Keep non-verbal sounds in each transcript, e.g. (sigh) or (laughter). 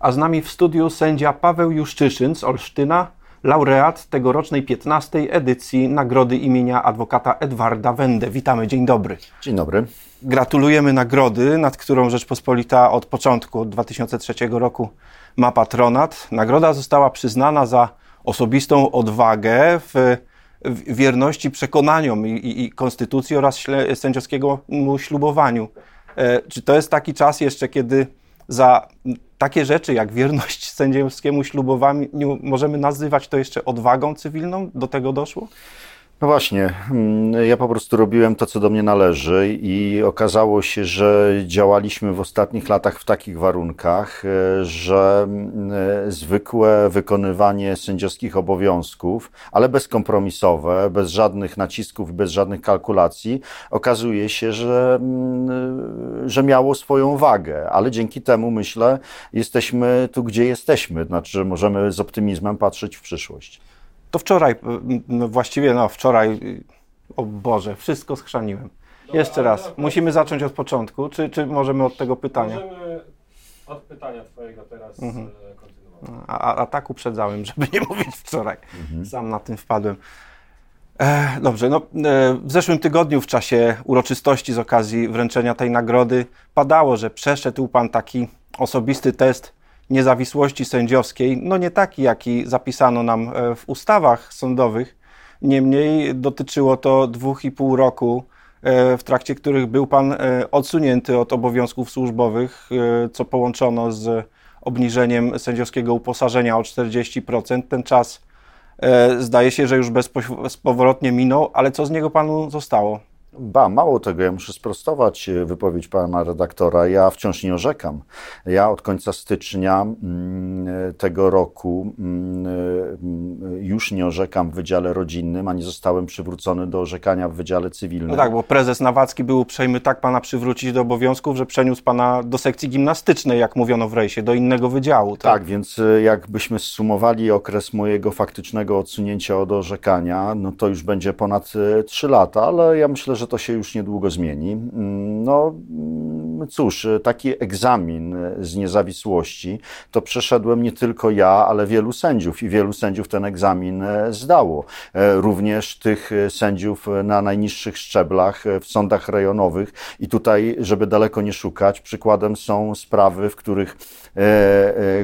a z nami w studiu sędzia Paweł Juszczyszyn z Olsztyna, laureat tegorocznej 15. edycji Nagrody imienia adwokata Edwarda Wende. Witamy, dzień dobry. Dzień dobry. Gratulujemy nagrody, nad którą Rzeczpospolita od początku, od 2003 roku ma patronat. Nagroda została przyznana za osobistą odwagę w wierności przekonaniom i, i, i konstytucji oraz sędziowskiemu ślubowaniu. E, czy to jest taki czas jeszcze, kiedy za takie rzeczy jak wierność sędziowskiemu ślubowaniu możemy nazywać to jeszcze odwagą cywilną? Do tego doszło? No właśnie, mm, ja po prostu robiłem to, co do mnie należy, i okazało się, że działaliśmy w ostatnich latach w takich warunkach, e, że mm, e, zwykłe wykonywanie sędziowskich obowiązków, ale bezkompromisowe, bez żadnych nacisków, bez żadnych kalkulacji, okazuje się, że, mm, że miało swoją wagę, ale dzięki temu myślę, jesteśmy tu, gdzie jesteśmy, znaczy, że możemy z optymizmem patrzeć w przyszłość. To wczoraj, no właściwie no wczoraj, o Boże, wszystko schrzaniłem. Dobra, Jeszcze raz, musimy zacząć od początku, czy, czy możemy od tego pytania? Możemy od pytania twojego teraz mhm. E, kontynuować. A, a tak uprzedzałem, żeby nie (laughs) mówić wczoraj. Mhm. Sam na tym wpadłem. E, dobrze, no, e, w zeszłym tygodniu w czasie uroczystości z okazji wręczenia tej nagrody padało, że przeszedł Pan taki osobisty test niezawisłości sędziowskiej, no nie taki, jaki zapisano nam e, w ustawach sądowych. Niemniej dotyczyło to dwóch i pół roku, e, w trakcie których był pan e, odsunięty od obowiązków służbowych, co połączono z obniżeniem sędziowskiego uposażenia o 40%. Ten czas zdaje się, że już bezpowrotnie minął, ale co z niego panu zostało? Ba, mało tego, ja muszę sprostować e, wypowiedź pana redaktora. Ja wciąż nie orzekam. Ja od końca stycznia mm, e, tego roku mm, e, już nie orzekam w Wydziale Rodzinnym, ani zostałem przywrócony do orzekania w Wydziale Cywilnym. No tak, bo prezes Nawacki był uprzejmy tak pana przywrócić do obowiązków, że przeniósł pana do sekcji gimnastycznej, jak mówiono w rejsie, do innego wydziału. Tak, tak więc jakbyśmy zsumowali okres mojego faktycznego odsunięcia od orzekania, no to już będzie ponad 3 lata, ale ja myślę, że to się już niedługo zmieni. Mm, no cóż, taki egzamin z niezawisłości to przeszedłem nie tylko ja, ale wielu sędziów i wielu sędziów ten egzamin e, zdało. E, również tych sędziów na najniższych szczeblach w sądach rejonowych i tutaj, żeby daleko nie szukać, przykładem są sprawy, w których, e,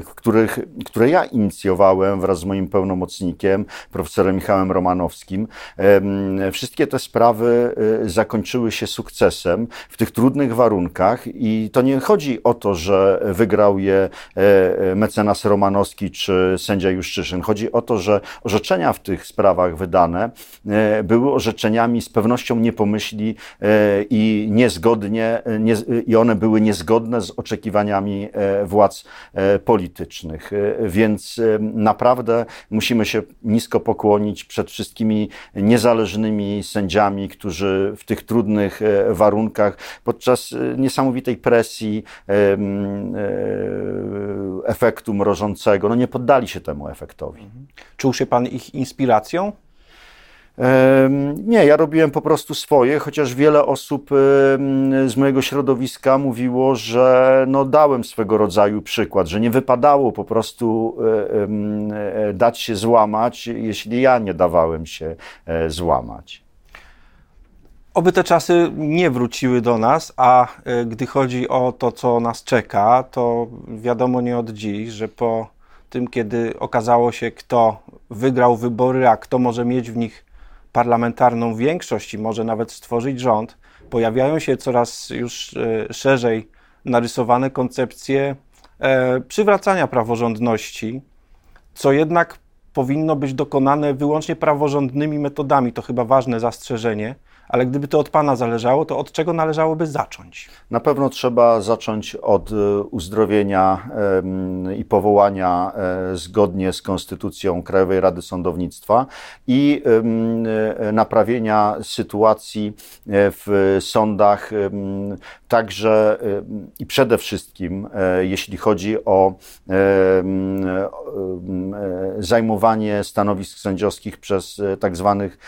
w których które ja inicjowałem wraz z moim pełnomocnikiem, profesorem Michałem Romanowskim. Wszystkie te sprawy zakończyły się sukcesem w tych trudnych warunkach i to nie chodzi o to, że wygrał je e, e, mecenas Romanowski czy sędzia Juszczyszyn. Chodzi o to, że orzeczenia w tych sprawach wydane e, były orzeczeniami z pewnością niepomyśli i niezgodnie, nie, i one były niezgodne z oczekiwaniami władz politycznych. Więc naprawdę musimy się nisko pokłonić przed wszystkimi niezależnymi sędziami, którzy w tych trudnych e, warunkach, podczas e, niesamowitej presji e, efektu mrożącego, no nie poddali się temu efektowi. Mhm. Czuł się Pan ich inspiracją? Nie, ja robiłem po prostu swoje, chociaż wiele osób z mojego środowiska mówiło, że no dałem swego rodzaju przykład, że nie wypadało po prostu dać się złamać, jeśli ja nie dawałem się złamać. Oby te czasy nie wróciły do nas, a e, gdy chodzi o to, co nas czeka, to wiadomo nie od dziś, że po tym, kiedy okazało się, kto wygrał wybory, a kto może mieć w nich parlamentarną większość i może nawet stworzyć rząd, pojawiają się coraz już e, szerzej narysowane koncepcje e, przywracania praworządności, co jednak powinno być dokonane wyłącznie praworządnymi metodami. To chyba ważne zastrzeżenie ale gdyby to od Pana zależało, to od czego należałoby zacząć? Na pewno trzeba zacząć od e, uzdrowienia i powołania e, zgodnie z Konstytucją Krajowej Rady Sądownictwa i e, naprawienia sytuacji w sądach, także i przede wszystkim, jeśli chodzi o zajmowanie stanowisk sędziowskich przez tak zwanych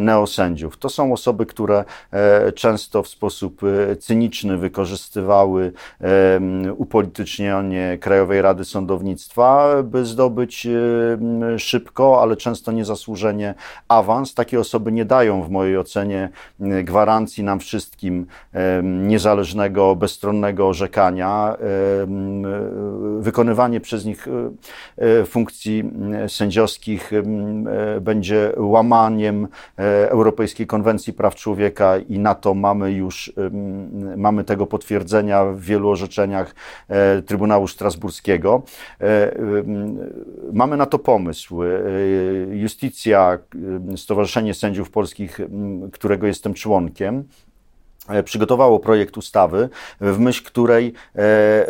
neosędziów. To są osoby, osoby, które często w sposób cyniczny wykorzystywały upolitycznienie Krajowej Rady Sądownictwa, by zdobyć szybko, ale często niezasłużenie awans. Takie osoby nie dają w mojej ocenie gwarancji nam wszystkim niezależnego, bezstronnego orzekania. Wykonywanie przez nich e, funkcji sędziowskich będzie łamaniem e, Europejskiej Konwencji Praw Człowieka i na to mamy już mamy tego potwierdzenia w wielu orzeczeniach e, Trybunału Strasburskiego. Mamy na to pomysł. Justicja, Stowarzyszenie Sędziów Polskich, którego jestem członkiem, E, przygotowało projekt ustawy, w myśl której e, e,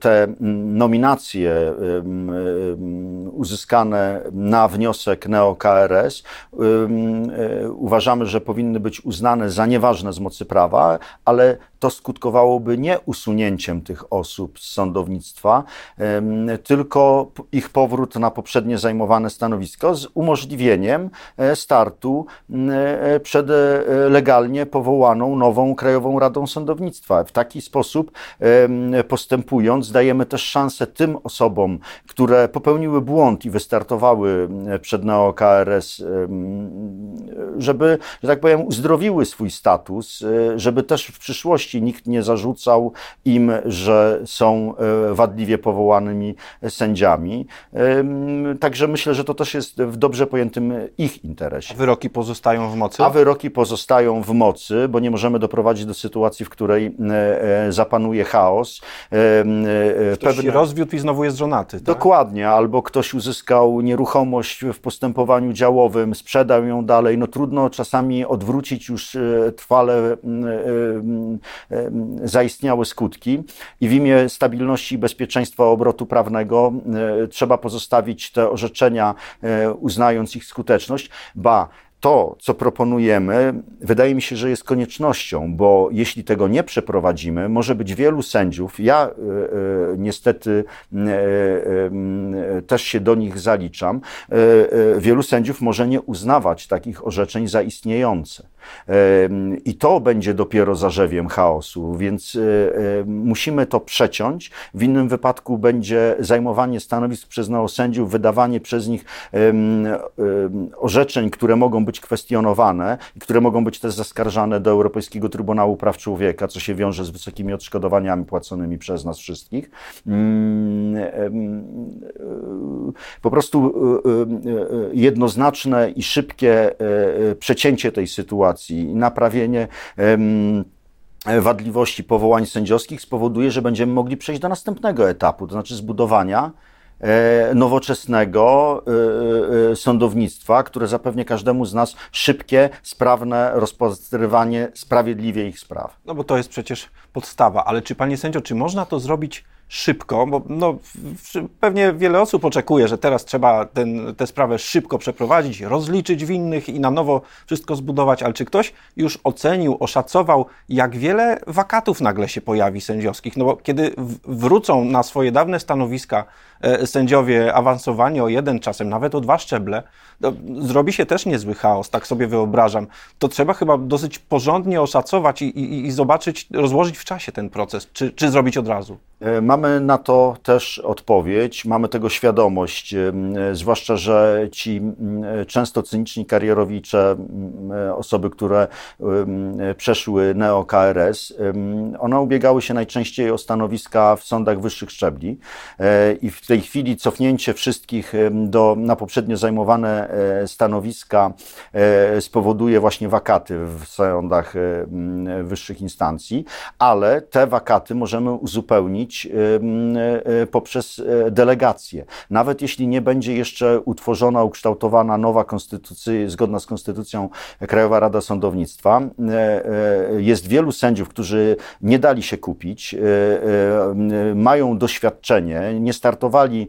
te nominacje uzyskane na wniosek NeoKRS uważamy, że powinny być uznane za nieważne z mocy prawa, ale to skutkowałoby nie usunięciem tych osób z sądownictwa, tylko ich powrót na poprzednie zajmowane stanowisko z umożliwieniem startu przed legalnie powołaną nową Krajową Radą Sądownictwa. W taki sposób postępując, dajemy też szansę tym osobom, które popełniły błąd i wystartowały przed NeoKRS, żeby, że tak powiem, uzdrowiły swój status, e, żeby też w przyszłości nikt nie zarzucał im, że są e, wadliwie powołanymi sędziami. Także myślę, że to też jest w dobrze pojętym ich interesie. A wyroki pozostają w mocy? A wyroki pozostają w mocy, bo nie możemy doprowadzić doprowadzi do sytuacji, w której e, e, zapanuje chaos. Ktoś Pewne... rozwiódł i znowu jest żonaty. Tak? Dokładnie, albo ktoś uzyskał nieruchomość w postępowaniu działowym, sprzedał ją dalej. No trudno czasami odwrócić już trwale zaistniałe skutki. I w imię stabilności i bezpieczeństwa obrotu prawnego trzeba pozostawić te orzeczenia, uznając ich skuteczność, ba to, co proponujemy, wydaje mi się, że jest koniecznością, bo jeśli tego nie przeprowadzimy, może być wielu sędziów, ja y, y, niestety y, też się do nich zaliczam, wielu sędziów może nie uznawać takich orzeczeń za istniejące. I to będzie dopiero zarzewiem chaosu, więc musimy to przeciąć. W innym wypadku będzie zajmowanie stanowisk przez neosędziów, wydawanie przez nich orzeczeń, które mogą być być kwestionowane i które mogą być też zaskarżane do Europejskiego Trybunału Praw Człowieka, co się wiąże z wysokimi odszkodowaniami płaconymi przez nas wszystkich. Mm, po prostu e, e, jednoznaczne i szybkie e, przecięcie tej sytuacji i naprawienie wadliwości powołań sędziowskich spowoduje, że będziemy mogli przejść do następnego etapu, to znaczy zbudowania E, nowoczesnego e, e, sądownictwa, które zapewni każdemu z nas szybkie, sprawne rozpatrywanie sprawiedliwie ich spraw. No bo to jest przecież podstawa, ale czy panie sędzio, czy można to zrobić szybko, bo no, pewnie wiele osób oczekuje, że teraz trzeba ten, tę sprawę szybko przeprowadzić, rozliczyć winnych i na nowo wszystko zbudować, ale czy ktoś już ocenił, oszacował, jak wiele wakatów nagle się pojawi sędziowskich? No bo kiedy wrócą na swoje dawne stanowiska e, sędziowie awansowani o jeden, czasem nawet o dwa szczeble, zrobi się też niezły chaos, tak sobie wyobrażam. To trzeba chyba dosyć porządnie oszacować i, i, i zobaczyć, rozłożyć w czasie ten proces, czy, czy zrobić od razu. E, mamy na to też odpowiedź, mamy tego świadomość, e, zwłaszcza, że ci często cyniczni karierowicze, osoby, które przeszły neo-KRS, one ubiegały się najczęściej o stanowiska w sądach wyższych szczebli e, i w tej chwili cofnięcie wszystkich do, na poprzednio zajmowane stanowiska spowoduje właśnie wakaty w sądach wyższych instancji, ale te wakaty możemy uzupełnić E, poprzez e, delegację. Nawet jeśli nie będzie jeszcze utworzona, ukształtowana nowa konstytucja, zgodna z konstytucją Krajowa Rada Sądownictwa, e, jest wielu sędziów, którzy nie dali się kupić, mają doświadczenie, nie startowali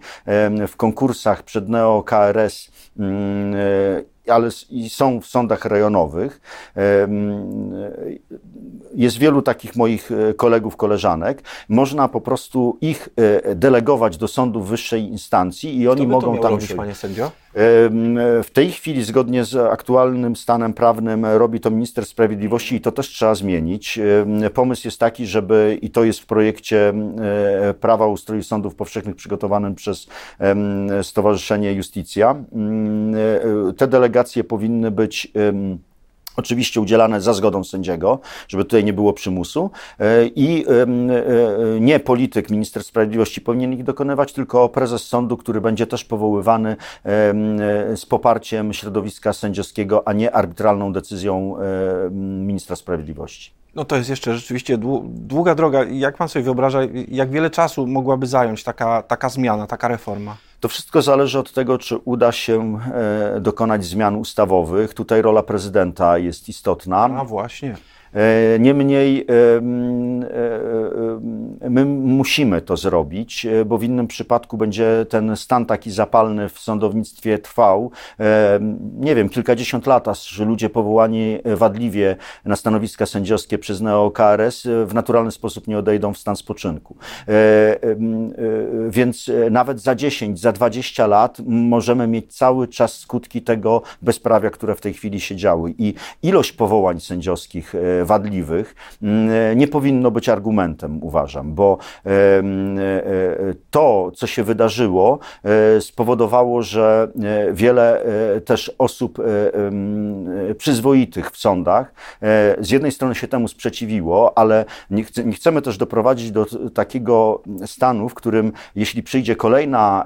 w konkursach przed Neo KRS ale i są w sądach rejonowych. Jest wielu takich moich e, kolegów, koleżanek. Można po prostu ich e, delegować do sądów wyższej instancji i oni Kto by mogą tam. Robić, panie sędzio? W tej chwili, zgodnie z aktualnym stanem prawnym, robi to minister sprawiedliwości i to też trzeba zmienić. Pomysł jest taki, żeby, i to jest w projekcie e, prawa ustroju sądów powszechnych przygotowanym przez Stowarzyszenie Justicja, te delegacje powinny być Oczywiście udzielane za zgodą sędziego, żeby tutaj nie było przymusu e, i e, nie polityk, minister sprawiedliwości powinien ich dokonywać, tylko prezes sądu, który będzie też powoływany z poparciem środowiska sędziowskiego, a nie arbitralną decyzją ministra sprawiedliwości. No to jest jeszcze rzeczywiście długa droga. Jak pan sobie wyobraża, jak wiele czasu mogłaby zająć taka, taka zmiana, taka reforma? To wszystko zależy od tego, czy uda się e, dokonać zmian ustawowych. Tutaj rola prezydenta jest istotna. A właśnie. E, niemniej e, my musimy to zrobić, bo w innym przypadku będzie ten stan taki zapalny w sądownictwie trwał, nie wiem, kilkadziesiąt lat, aż ludzie powołani wadliwie na stanowiska sędziowskie przez neo-KRS w naturalny sposób nie odejdą w stan spoczynku. Więc nawet za 10, za 20 lat możemy mieć cały czas skutki tego bezprawia, które w tej chwili się działy. I ilość powołań sędziowskich wadliwych, mm, nie powinno być argumentem, uważam, bo e, e, to, co się wydarzyło, e, spowodowało, że wiele też osób przyzwoitych w sądach z jednej strony się temu sprzeciwiło, ale nie, nie chcemy też doprowadzić do takiego stanu, w którym jeśli przyjdzie kolejna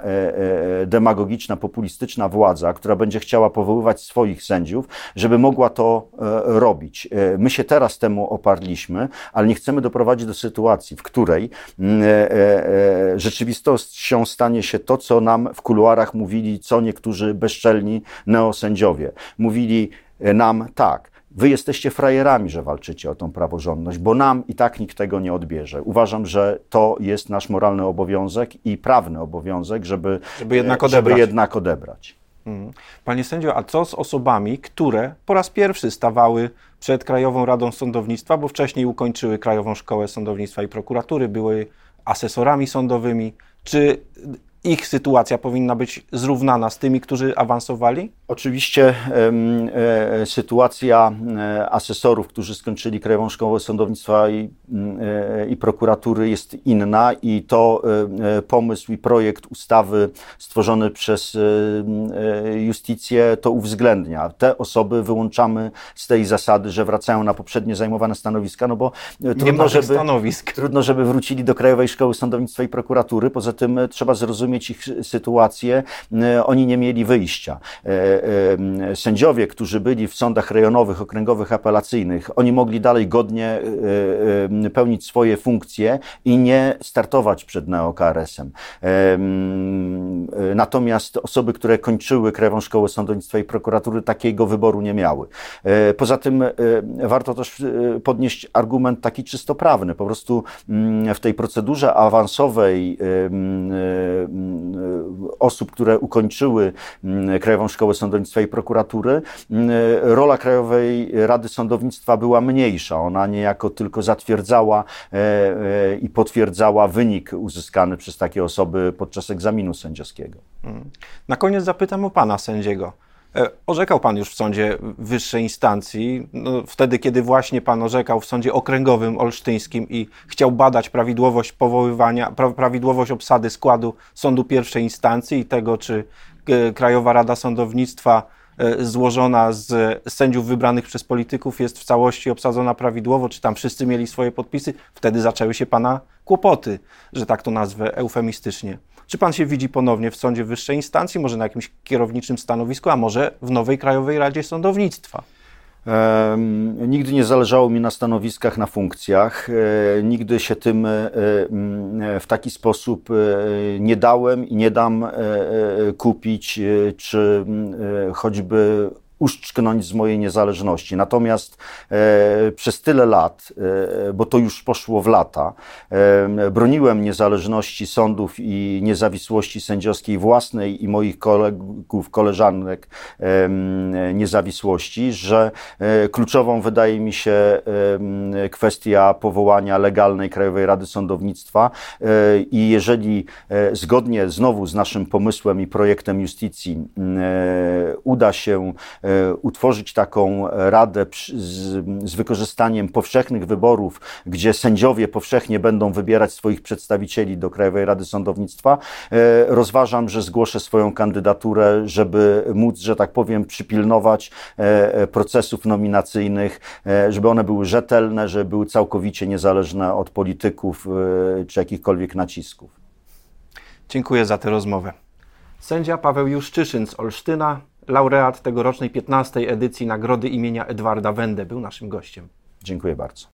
demagogiczna, populistyczna władza, która będzie chciała powoływać swoich sędziów, żeby mogła to robić. My się teraz temu oparliśmy, ale nie chcemy doprowadzić do sytuacji, w której mm, e, e, e, rzeczywistością stanie się to, co nam w kuluarach mówili co niektórzy bezczelni neosędziowie. Mówili nam tak, Wy jesteście frajerami, że walczycie o tą praworządność, bo nam i tak nikt tego nie odbierze. Uważam, że to jest nasz moralny obowiązek i prawny obowiązek, żeby, żeby jednak odebrać. Żeby jednak odebrać. Mhm. Panie sędzio, a co z osobami, które po raz pierwszy stawały przed Krajową Radą Sądownictwa, bo wcześniej ukończyły Krajową Szkołę Sądownictwa i Prokuratury, były asesorami sądowymi? Czy ich sytuacja powinna być zrównana z tymi, którzy awansowali? Oczywiście e, sytuacja e, asesorów, którzy skończyli Krajową Szkołę Sądownictwa i, e, i Prokuratury jest inna i to pomysł i projekt ustawy stworzony przez Justicję to uwzględnia. Te osoby wyłączamy z tej zasady, że wracają na poprzednie zajmowane stanowiska, no bo trudno żeby, stanowisk. trudno, żeby wrócili do Krajowej Szkoły Sądownictwa i Prokuratury. Poza tym trzeba zrozumieć ich sytuację. Oni nie mieli wyjścia sędziowie, którzy byli w sądach rejonowych, okręgowych, apelacyjnych, oni mogli dalej godnie e, e, pełnić swoje funkcje i nie startować przed neokRS-em. E, natomiast osoby, które kończyły Krajową Szkołę Sądownictwa i Prokuratury, takiego wyboru nie miały. Poza tym warto też podnieść argument taki czysto prawny. Po prostu w tej procedurze awansowej osób, które ukończyły Krajową Szkołę Sądownictwa i Prokuratury, mm, rola Krajowej Rady Sądownictwa była mniejsza. Ona niejako tylko zatwierdzała e, e, i potwierdzała wynik uzyskany przez takie osoby podczas egzaminu sędziowskiego. Mm. Na koniec zapytam o pana sędziego. E, orzekał Pan już w sądzie wyższej instancji, no, wtedy kiedy właśnie Pan orzekał w sądzie okręgowym olsztyńskim i chciał badać prawidłowość powoływania, prawidłowość obsady składu sądu pierwszej instancji i tego, czy e, Krajowa Rada Sądownictwa e, złożona z sędziów wybranych przez polityków jest w całości obsadzona prawidłowo, czy tam wszyscy mieli swoje podpisy, wtedy zaczęły się Pana kłopoty, że tak to nazwę eufemistycznie. Czy pan się widzi ponownie w sądzie wyższej instancji, może na jakimś kierowniczym stanowisku, a może w nowej Krajowej Radzie Sądownictwa? Nigdy nie zależało mi na stanowiskach, na funkcjach. E, nigdy się tym e, w taki sposób e, nie dałem i nie dam kupić, czy choćby uszczknąć z mojej niezależności. Natomiast e, przez tyle lat, e, bo to już poszło w lata, e, broniłem niezależności sądów i niezawisłości sędziowskiej własnej i moich kolegów, koleżanek e, niezawisłości, że e, kluczową wydaje mi się e, kwestia powołania legalnej Krajowej Rady Sądownictwa i jeżeli zgodnie znowu z naszym pomysłem i projektem justicji e, uda się utworzyć taką radę z, z wykorzystaniem powszechnych wyborów, gdzie sędziowie powszechnie będą wybierać swoich przedstawicieli do Krajowej Rady Sądownictwa, e, rozważam, że zgłoszę swoją kandydaturę, żeby móc, że tak powiem, przypilnować e, e, procesów nominacyjnych, e, żeby one były rzetelne, żeby były całkowicie niezależne od polityków e, czy jakichkolwiek nacisków. Dziękuję za tę rozmowę. Sędzia Paweł Juszczyszyn z Olsztyna, laureat tegorocznej 15. edycji Nagrody imienia Edwarda Wende był naszym gościem. Dziękuję bardzo.